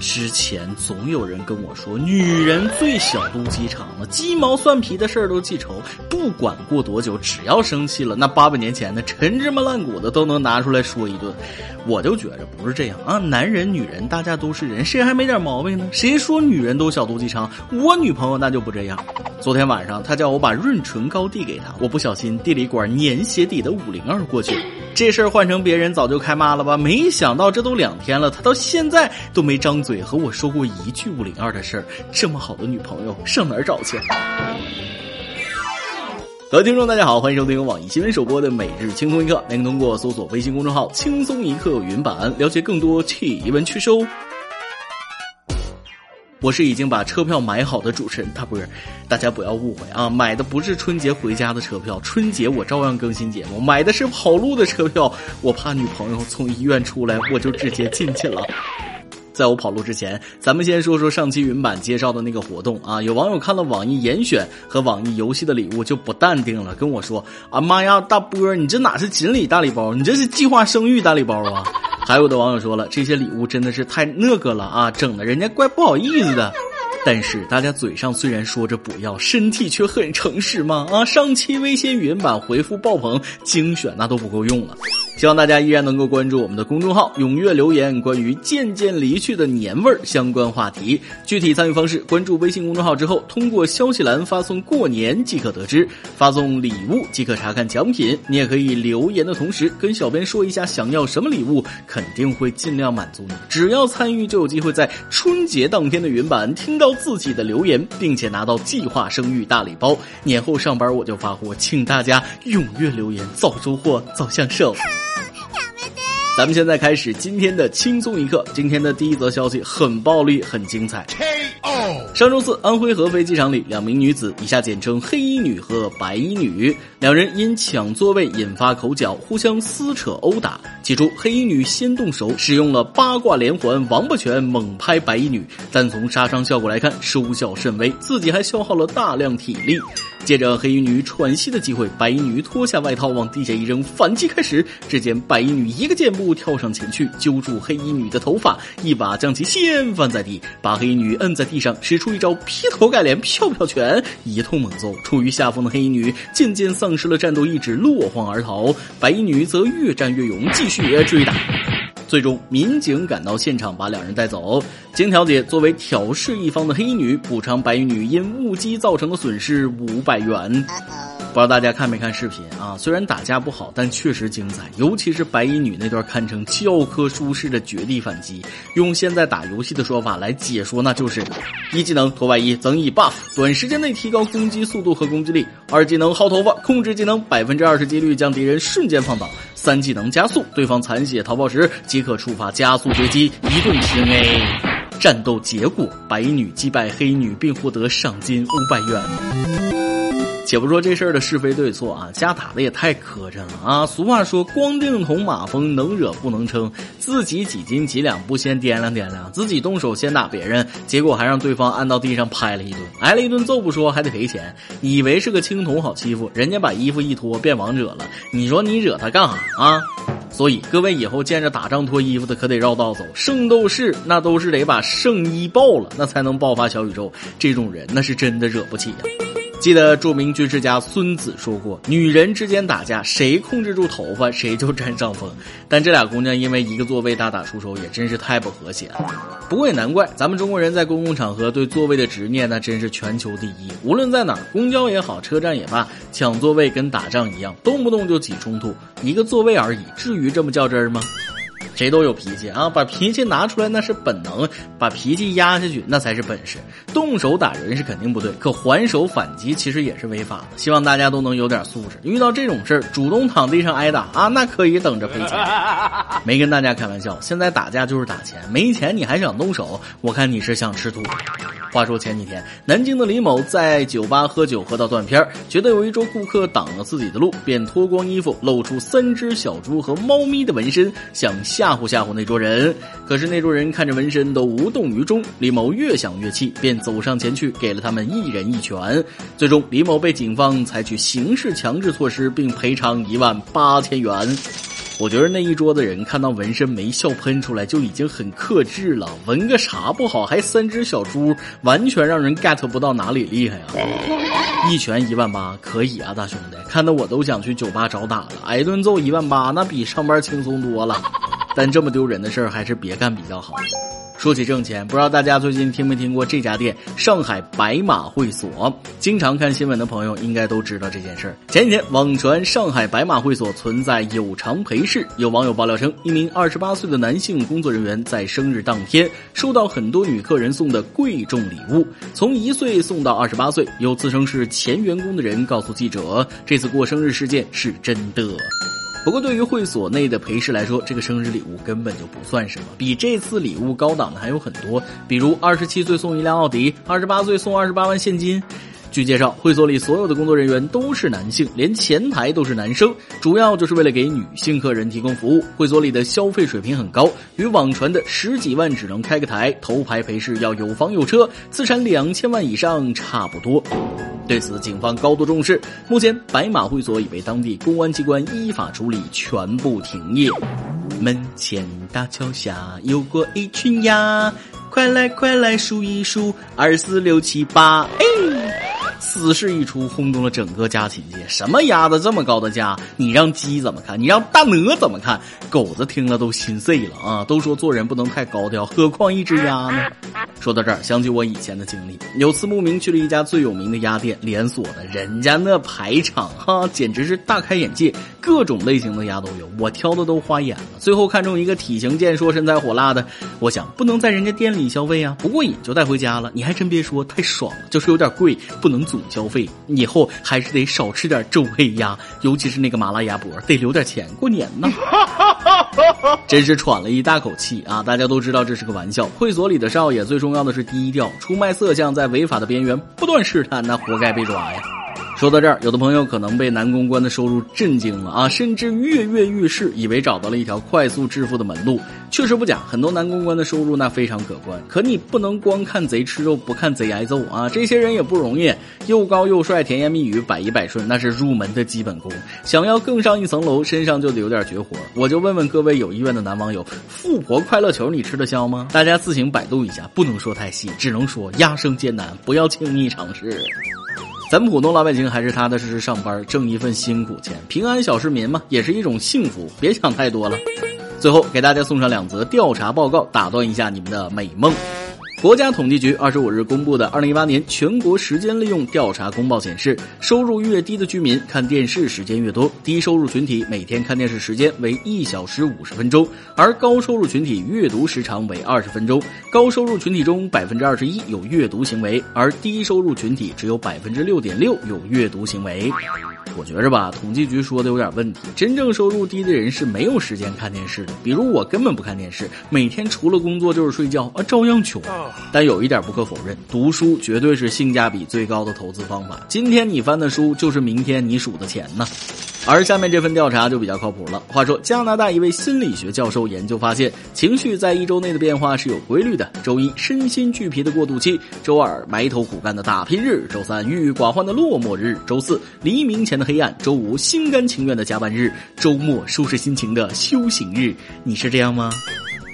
之前总有人跟我说，女人最小肚鸡肠了，鸡毛蒜皮的事儿都记仇，不管过多久，只要生气了，那八百年前的陈芝麻烂谷子都能拿出来说一顿。我就觉着不是这样啊，男人女人大家都是人，谁还没点毛病呢？谁说女人都小肚鸡肠？我女朋友那就不这样。昨天晚上她叫我把润唇膏递给她，我不小心递了一管粘鞋底的五零二过去。这事儿换成别人早就开骂了吧？没想到这都两天了，他到现在都没张嘴和我说过一句五零二的事儿。这么好的女朋友上哪儿找去？各位听众，大家好，欢迎收听网易新闻首播的《每日轻松一刻》，您通过搜索微信公众号“轻松一刻”云版了解更多奇闻趣事哦。我是已经把车票买好的主持人大波儿，大家不要误会啊，买的不是春节回家的车票，春节我照样更新节目，买的是跑路的车票，我怕女朋友从医院出来，我就直接进去了。在我跑路之前，咱们先说说上期云版介绍的那个活动啊。有网友看了网易严选和网易游戏的礼物就不淡定了，跟我说：“啊妈呀，大波儿，你这哪是锦鲤大礼包，你这是计划生育大礼包啊！”还有的网友说了，这些礼物真的是太那个了啊，整的人家怪不好意思的。但是大家嘴上虽然说着不要，身体却很诚实嘛？啊，上期微信语音版回复爆棚，精选那都不够用了。希望大家依然能够关注我们的公众号，踊跃留言关于渐渐离去的年味儿相关话题。具体参与方式，关注微信公众号之后，通过消息栏发送“过年”即可得知；发送礼物即可查看奖品。你也可以留言的同时跟小编说一下想要什么礼物，肯定会尽量满足你。只要参与，就有机会在春节当天的云版听到自己的留言，并且拿到计划生育大礼包。年后上班我就发货，请大家踊跃留言，早收获早享受。咱们现在开始今天的轻松一刻。今天的第一则消息很暴力，很精彩。K.O. 上周四，安徽合肥机场里，两名女子（以下简称黑衣女和白衣女），两人因抢座位引发口角，互相撕扯殴打。起初，黑衣女先动手，使用了八卦连环、王八拳猛拍白衣女，但从杀伤效果来看，收效甚微，自己还消耗了大量体力。借着黑衣女喘息的机会，白衣女脱下外套往地下一扔，反击开始。只见白衣女一个箭步跳上前去，揪住黑衣女的头发，一把将其掀翻在地，把黑衣女摁在地上，使出一招劈头盖脸飘飘拳，一通猛揍。处于下风的黑衣女渐渐丧失了战斗意志，落荒而逃。白衣女则越战越勇，继续追打。最终，民警赶到现场，把两人带走。经调解，作为挑事一方的黑衣女补偿白衣女因误机造成的损失五百元。不知道大家看没看视频啊？虽然打架不好，但确实精彩，尤其是白衣女那段堪称教科书式的绝地反击。用现在打游戏的说法来解说，那就是一技能脱外衣增益 buff，短时间内提高攻击速度和攻击力；二技能薅头发，控制技能百分之二十几率将敌人瞬间放倒；三技能加速，对方残血逃跑时即可触发加速追击，一顿平 A。战斗结果：白衣女击败黑衣女，并获得赏金五百元。且不说这事儿的是非对错啊，家打的也太磕碜了啊！俗话说，光腚捅马蜂，能惹不能撑。自己几斤几两不先掂量掂量，自己动手先打别人，结果还让对方按到地上拍了一顿，挨了一顿揍不说，还得赔钱。以为是个青铜好欺负，人家把衣服一脱变王者了，你说你惹他干啥啊？所以各位以后见着打仗脱衣服的，可得绕道走。圣斗士那都是得把圣衣爆了，那才能爆发小宇宙。这种人那是真的惹不起呀。记得著名军事家孙子说过：“女人之间打架，谁控制住头发，谁就占上风。”但这俩姑娘因为一个座位大打出手，也真是太不和谐了。不过也难怪，咱们中国人在公共场合对座位的执念，那真是全球第一。无论在哪儿，公交也好，车站也罢，抢座位跟打仗一样，动不动就起冲突。一个座位而已，至于这么较真儿吗？谁都有脾气啊，把脾气拿出来那是本能，把脾气压下去那才是本事。动手打人是肯定不对，可还手反击其实也是违法的。希望大家都能有点素质，遇到这种事儿主动躺地上挨打啊，那可以等着赔钱。没跟大家开玩笑，现在打架就是打钱，没钱你还想动手，我看你是想吃土。话说前几天，南京的李某在酒吧喝酒喝到断片觉得有一桌顾客挡了自己的路，便脱光衣服露出三只小猪和猫咪的纹身，想吓。唬吓唬那桌人，可是那桌人看着纹身都无动于衷。李某越想越气，便走上前去给了他们一人一拳。最终，李某被警方采取刑事强制措施，并赔偿一万八千元。我觉得那一桌子人看到纹身没笑喷出来就已经很克制了，纹个啥不好，还三只小猪，完全让人 get 不到哪里厉害啊！一拳一万八可以啊，大兄弟，看得我都想去酒吧找打了，挨顿揍一万八，那比上班轻松多了。但这么丢人的事儿还是别干比较好。说起挣钱，不知道大家最近听没听过这家店——上海白马会所？经常看新闻的朋友应该都知道这件事儿。前几天网传上海白马会所存在有偿陪侍，有网友爆料称，一名二十八岁的男性工作人员在生日当天收到很多女客人送的贵重礼物，从一岁送到二十八岁。有自称是前员工的人告诉记者，这次过生日事件是真的。不过，对于会所内的陪侍来说，这个生日礼物根本就不算什么。比这次礼物高档的还有很多，比如二十七岁送一辆奥迪，二十八岁送二十八万现金。据介绍，会所里所有的工作人员都是男性，连前台都是男生，主要就是为了给女性客人提供服务。会所里的消费水平很高，与网传的十几万只能开个台、头牌陪侍要有房有车、资产两千万以上差不多。对此，警方高度重视。目前，白马会所已被当地公安机关依法处理，全部停业。门前大桥下游过一群鸭，快来快来数一数，二四六七八。哎。此事一出，轰动了整个家禽界。什么鸭子这么高的价？你让鸡怎么看？你让大鹅怎么看？狗子听了都心碎了啊！都说做人不能太高调，何况一只鸭呢？说到这儿，想起我以前的经历。有次慕名去了一家最有名的鸭店，连锁的，人家那排场哈，简直是大开眼界，各种类型的鸭都有，我挑的都花眼了。最后看中一个体型健硕、身材火辣的，我想不能在人家店里消费啊，不过瘾就带回家了。你还真别说，太爽了，就是有点贵，不能。总消费以后还是得少吃点周黑鸭，尤其是那个麻辣鸭脖，得留点钱过年呢。真是喘了一大口气啊！大家都知道这是个玩笑，会所里的少爷最重要的是低调，出卖色相在违法的边缘不断试探，那活该被抓呀。说到这儿，有的朋友可能被男公关的收入震惊了啊，甚至跃跃欲试，以为找到了一条快速致富的门路。确实不假，很多男公关的收入那非常可观。可你不能光看贼吃肉，不看贼挨揍啊！这些人也不容易，又高又帅，甜言蜜语，百依百顺，那是入门的基本功。想要更上一层楼，身上就得有点绝活。我就问问各位有意愿的男网友，富婆快乐球你吃得消吗？大家自行百度一下，不能说太细，只能说压生艰难，不要轻易尝试。咱普通老百姓还是踏踏实实上班，挣一份辛苦钱，平安小市民嘛，也是一种幸福。别想太多了。最后给大家送上两则调查报告，打断一下你们的美梦。国家统计局二十五日公布的二零一八年全国时间利用调查公报显示，收入越低的居民看电视时间越多，低收入群体每天看电视时间为一小时五十分钟，而高收入群体阅读时长为二十分钟。高收入群体中百分之二十一有阅读行为，而低收入群体只有百分之六点六有阅读行为。我觉着吧，统计局说的有点问题。真正收入低的人是没有时间看电视的，比如我根本不看电视，每天除了工作就是睡觉啊，照样穷。但有一点不可否认，读书绝对是性价比最高的投资方法。今天你翻的书，就是明天你数的钱呢。而下面这份调查就比较靠谱了。话说，加拿大一位心理学教授研究发现，情绪在一周内的变化是有规律的。周一，身心俱疲的过渡期；周二，埋头苦干的打拼日；周三，郁郁寡欢的落寞日；周四，黎明前的黑暗；周五，心甘情愿的加班日；周末，收拾心情的修行日。你是这样吗？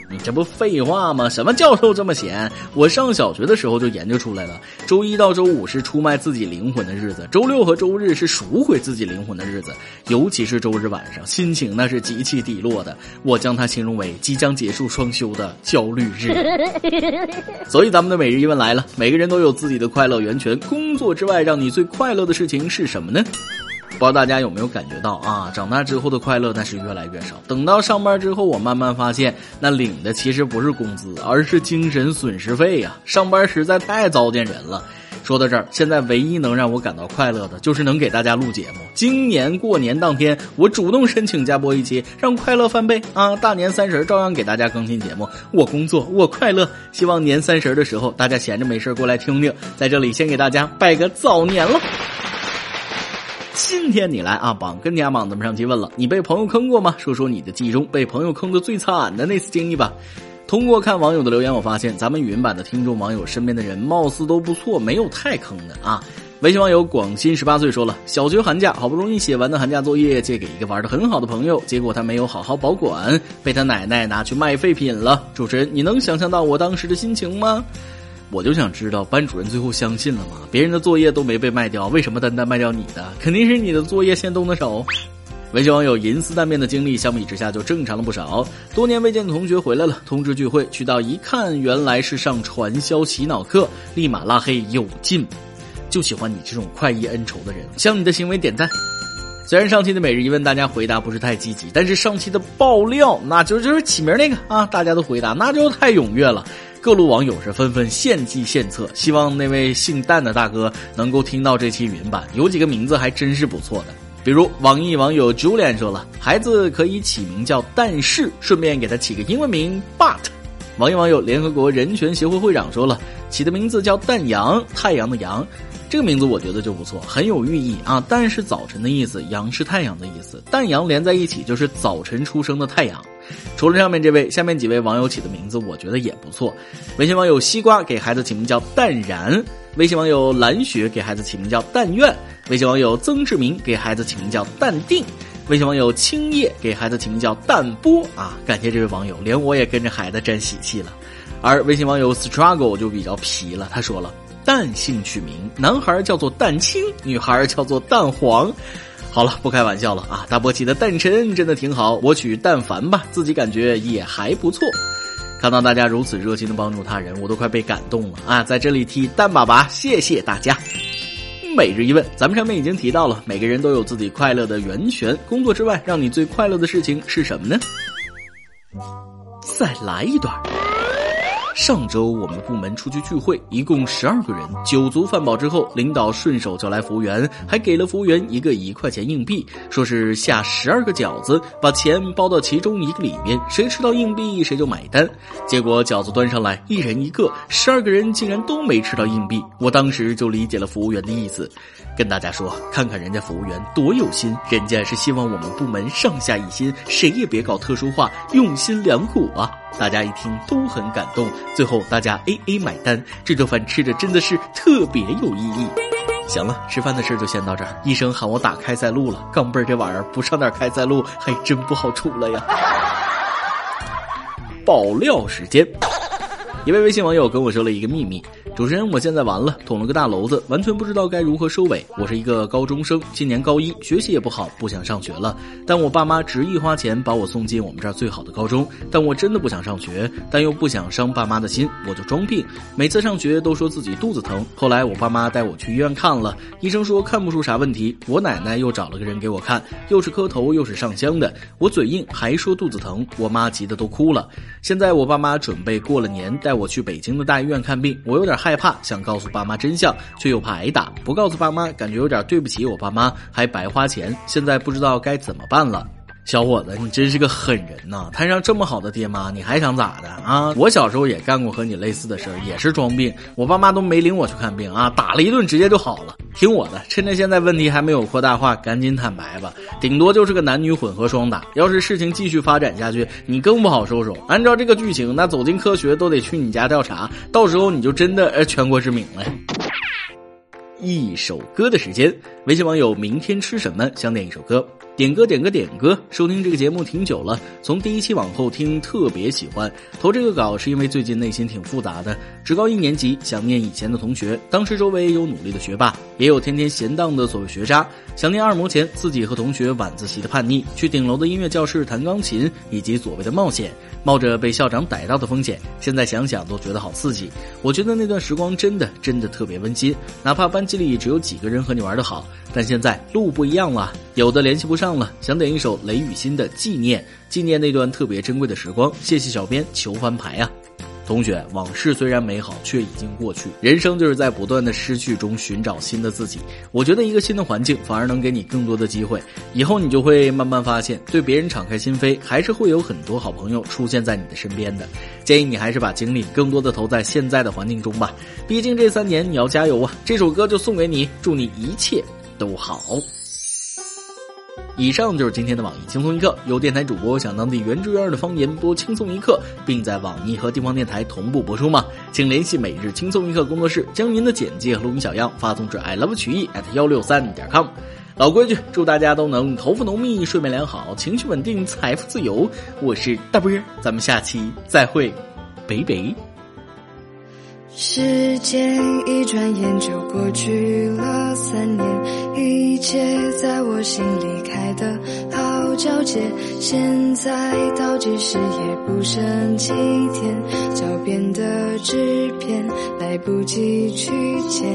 你这不废话吗？什么教授这么闲？我上小学的时候就研究出来了。周一到周五是出卖自己灵魂的日子，周六和周日是赎回自己灵魂的日子。尤其是周日晚上，心情那是极其低落的。我将它形容为即将结束双休的焦虑日。所以咱们的每日一问来了：每个人都有自己的快乐源泉，工作之外让你最快乐的事情是什么呢？不知道大家有没有感觉到啊？长大之后的快乐那是越来越少。等到上班之后，我慢慢发现，那领的其实不是工资，而是精神损失费呀。上班实在太糟践人了。说到这儿，现在唯一能让我感到快乐的，就是能给大家录节目。今年过年当天，我主动申请加播一期，让快乐翻倍啊！大年三十照样给大家更新节目。我工作，我快乐。希望年三十的时候，大家闲着没事过来听听。在这里先给大家拜个早年了。今天你来啊，榜跟家榜咱们上期问了，你被朋友坑过吗？说说你的记忆中被朋友坑的最惨的那次经历吧。通过看网友的留言，我发现咱们语音版的听众网友身边的人貌似都不错，没有太坑的啊。微信网友广新十八岁说了：小学寒假好不容易写完的寒假作业借给一个玩的很好的朋友，结果他没有好好保管，被他奶奶拿去卖废品了。主持人，你能想象到我当时的心情吗？我就想知道班主任最后相信了吗？别人的作业都没被卖掉，为什么单单卖掉你的？肯定是你的作业先动的手。微信网友银丝蛋面的经历相比之下就正常了不少。多年未见的同学回来了，通知聚会，去到一看，原来是上传销洗脑课，立马拉黑有劲。就喜欢你这种快意恩仇的人，向你的行为点赞。虽然上期的每日一问大家回答不是太积极，但是上期的爆料，那就就是起名那个啊，大家都回答，那就太踊跃了。各路网友是纷纷献计献策，希望那位姓蛋的大哥能够听到这期语音版。有几个名字还真是不错的。比如网易网友 Julian 说了，孩子可以起名叫但是，顺便给他起个英文名 But。网易网友联合国人权协会会长说了，起的名字叫蛋阳，太阳的阳。这个名字我觉得就不错，很有寓意啊。但是早晨的意思，阳是太阳的意思，但阳连在一起就是早晨出生的太阳。除了上面这位，下面几位网友起的名字我觉得也不错。微信网友西瓜给孩子起名叫淡然，微信网友蓝雪给孩子起名叫但愿。微信网友曾志明给孩子起名叫淡定，微信网友青叶给孩子起名叫淡波啊，感谢这位网友，连我也跟着孩子沾喜气了。而微信网友 struggle 就比较皮了，他说了，蛋姓取名，男孩叫做蛋青，女孩叫做蛋黄。好了，不开玩笑了啊，大波起的诞辰真的挺好，我取蛋凡吧，自己感觉也还不错。看到大家如此热心的帮助他人，我都快被感动了啊，在这里替蛋爸爸谢谢大家。每日一问，咱们上面已经提到了，每个人都有自己快乐的源泉。工作之外，让你最快乐的事情是什么呢？再来一段。上周我们部门出去聚会，一共十二个人，酒足饭饱之后，领导顺手叫来服务员，还给了服务员一个一块钱硬币，说是下十二个饺子，把钱包到其中一个里面，谁吃到硬币谁就买单。结果饺子端上来，一人一个，十二个人竟然都没吃到硬币。我当时就理解了服务员的意思，跟大家说，看看人家服务员多有心，人家是希望我们部门上下一心，谁也别搞特殊化，用心良苦啊。大家一听都很感动，最后大家 A A 买单，这顿饭吃着真的是特别有意义。行了，吃饭的事就先到这儿。医生喊我打开塞露了，钢镚儿这玩意儿不上点开塞露还真不好出了呀。爆料时间，一位微信网友跟我说了一个秘密。主持人，我现在完了，捅了个大娄子，完全不知道该如何收尾。我是一个高中生，今年高一，学习也不好，不想上学了。但我爸妈执意花钱把我送进我们这儿最好的高中，但我真的不想上学，但又不想伤爸妈的心，我就装病。每次上学都说自己肚子疼。后来我爸妈带我去医院看了，医生说看不出啥问题。我奶奶又找了个人给我看，又是磕头又是上香的。我嘴硬还说肚子疼，我妈急得都哭了。现在我爸妈准备过了年带我去北京的大医院看病，我有点。害怕想告诉爸妈真相，却又怕挨打；不告诉爸妈，感觉有点对不起我爸妈，还白花钱。现在不知道该怎么办了。小伙子，你真是个狠人呐！摊上这么好的爹妈，你还想咋的啊？我小时候也干过和你类似的事儿，也是装病。我爸妈都没领我去看病啊，打了一顿直接就好了。听我的，趁着现在问题还没有扩大化，赶紧坦白吧。顶多就是个男女混合双打。要是事情继续发展下去，你更不好收手。按照这个剧情，那走进科学都得去你家调查，到时候你就真的呃全国知名了。一首歌的时间，微信网友明天吃什么想点一首歌。点歌点歌点歌！收听这个节目挺久了，从第一期往后听特别喜欢。投这个稿是因为最近内心挺复杂的。职高一年级，想念以前的同学，当时周围有努力的学霸，也有天天闲荡的所谓学渣。想念二模前自己和同学晚自习的叛逆，去顶楼的音乐教室弹钢琴，以及所谓的冒险，冒着被校长逮到的风险。现在想想都觉得好刺激。我觉得那段时光真的真的特别温馨，哪怕班级里只有几个人和你玩的好，但现在路不一样了，有的联系不上。上了，想点一首雷雨欣的《纪念》，纪念那段特别珍贵的时光。谢谢小编求翻牌啊！同学，往事虽然美好，却已经过去。人生就是在不断的失去中寻找新的自己。我觉得一个新的环境反而能给你更多的机会。以后你就会慢慢发现，对别人敞开心扉，还是会有很多好朋友出现在你的身边的。建议你还是把精力更多的投在现在的环境中吧。毕竟这三年你要加油啊！这首歌就送给你，祝你一切都好。以上就是今天的网易轻松一刻，由电台主播想当地原汁原味的方言播轻松一刻，并在网易和地方电台同步播出吗？请联系每日轻松一刻工作室，将您的简介和录音小样发送至 i love 曲艺 at 幺六三点 com。老规矩，祝大家都能头发浓密、睡眠良好、情绪稳定、财富自由。我是大波儿，咱们下期再会，北北。时间一转眼就过去了三年，一切在我心里开的好皎洁。现在倒计时也不剩几天，脚边的纸片来不及去捡，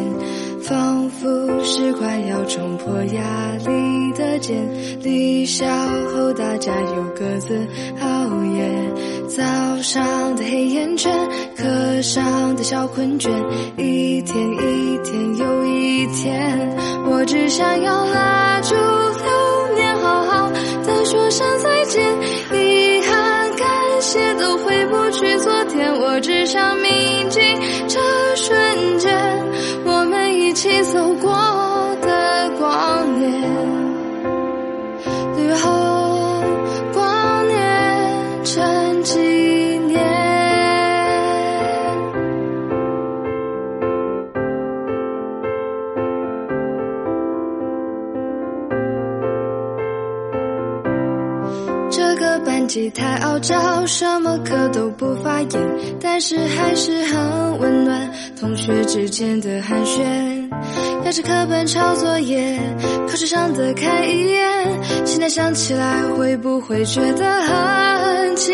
仿佛是快要冲破压力的茧。离校后大家又各自熬夜，早上的黑眼圈，课上的小。困倦，一天一天又一天，我只想要拉住流年，好好的说声再见。遗憾、感谢都回不去昨天，我只想铭记班级太傲娇，什么课都不发言，但是还是很温暖。同学之间的寒暄，压着课本抄作业，考试上的看一眼。现在想起来，会不会觉得很亲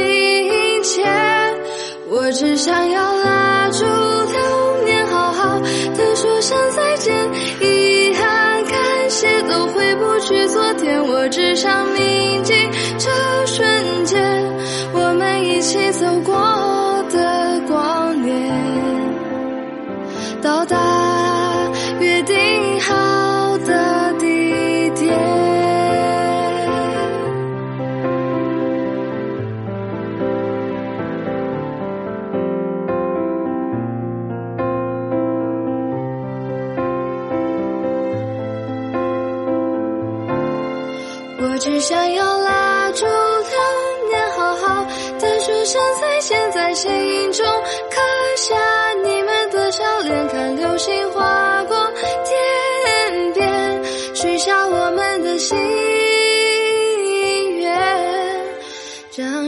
切？我只想要拉住流年，好好的说声再见。遗憾、感谢都回不去昨天，我只想铭记。一起走过的光年，到达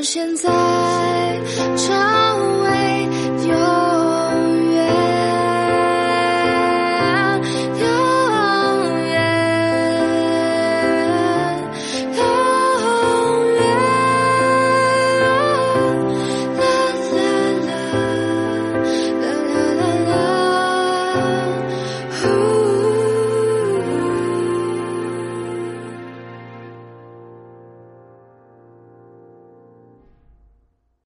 现在。